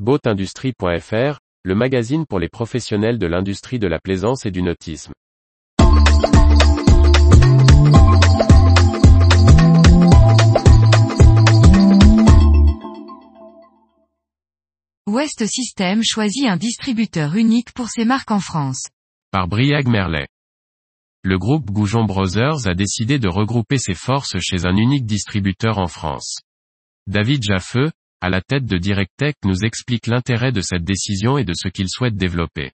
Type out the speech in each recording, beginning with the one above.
Boatindustrie.fr, le magazine pour les professionnels de l'industrie de la plaisance et du nautisme. West System choisit un distributeur unique pour ses marques en France. Par Briag Merlet. Le groupe Goujon Brothers a décidé de regrouper ses forces chez un unique distributeur en France. David Jaffeux, à la tête de DirecTech nous explique l'intérêt de cette décision et de ce qu'il souhaite développer.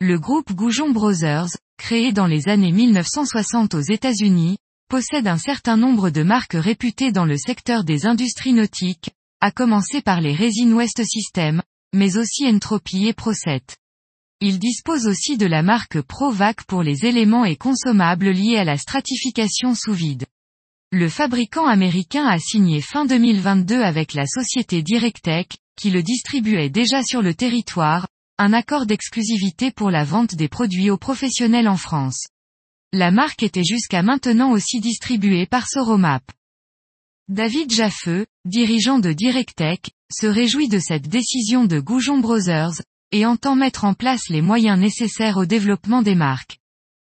Le groupe Goujon Brothers, créé dans les années 1960 aux États-Unis, possède un certain nombre de marques réputées dans le secteur des industries nautiques, à commencer par les résines West System, mais aussi Entropy et Procet. Il dispose aussi de la marque Provac pour les éléments et consommables liés à la stratification sous vide. Le fabricant américain a signé fin 2022 avec la société DirecTech, qui le distribuait déjà sur le territoire, un accord d'exclusivité pour la vente des produits aux professionnels en France. La marque était jusqu'à maintenant aussi distribuée par Soromap. David Jaffeux, dirigeant de DirecTech, se réjouit de cette décision de Goujon Brothers, et entend mettre en place les moyens nécessaires au développement des marques.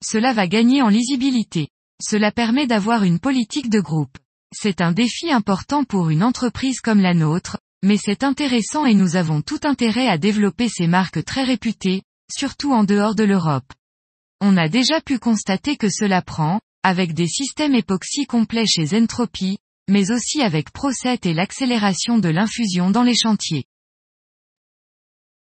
Cela va gagner en lisibilité. Cela permet d'avoir une politique de groupe. C'est un défi important pour une entreprise comme la nôtre, mais c'est intéressant et nous avons tout intérêt à développer ces marques très réputées, surtout en dehors de l'Europe. On a déjà pu constater que cela prend, avec des systèmes époxy complets chez Entropy, mais aussi avec Procet et l'accélération de l'infusion dans les chantiers.